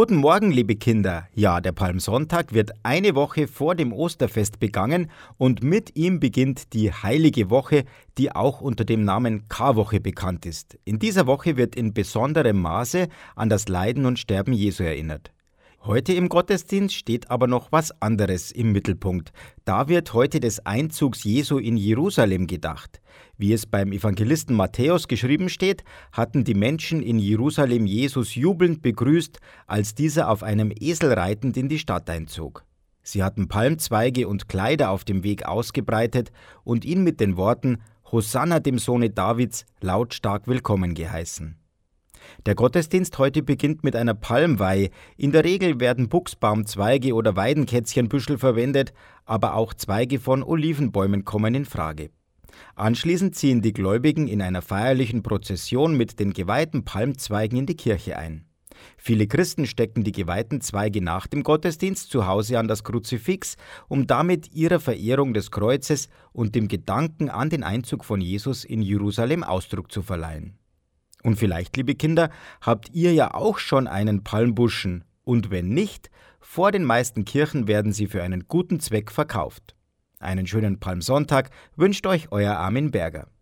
Guten Morgen, liebe Kinder. Ja, der Palmsonntag wird eine Woche vor dem Osterfest begangen und mit ihm beginnt die heilige Woche, die auch unter dem Namen Karwoche bekannt ist. In dieser Woche wird in besonderem Maße an das Leiden und Sterben Jesu erinnert. Heute im Gottesdienst steht aber noch was anderes im Mittelpunkt. Da wird heute des Einzugs Jesu in Jerusalem gedacht. Wie es beim Evangelisten Matthäus geschrieben steht, hatten die Menschen in Jerusalem Jesus jubelnd begrüßt, als dieser auf einem Esel reitend in die Stadt einzog. Sie hatten Palmzweige und Kleider auf dem Weg ausgebreitet und ihn mit den Worten Hosanna dem Sohne Davids lautstark willkommen geheißen. Der Gottesdienst heute beginnt mit einer Palmweih. In der Regel werden Buchsbaumzweige oder Weidenkätzchenbüschel verwendet, aber auch Zweige von Olivenbäumen kommen in Frage. Anschließend ziehen die Gläubigen in einer feierlichen Prozession mit den geweihten Palmzweigen in die Kirche ein. Viele Christen stecken die geweihten Zweige nach dem Gottesdienst zu Hause an das Kruzifix, um damit ihrer Verehrung des Kreuzes und dem Gedanken an den Einzug von Jesus in Jerusalem Ausdruck zu verleihen. Und vielleicht, liebe Kinder, habt ihr ja auch schon einen Palmbuschen, und wenn nicht, vor den meisten Kirchen werden sie für einen guten Zweck verkauft. Einen schönen Palmsonntag wünscht euch euer Armin Berger.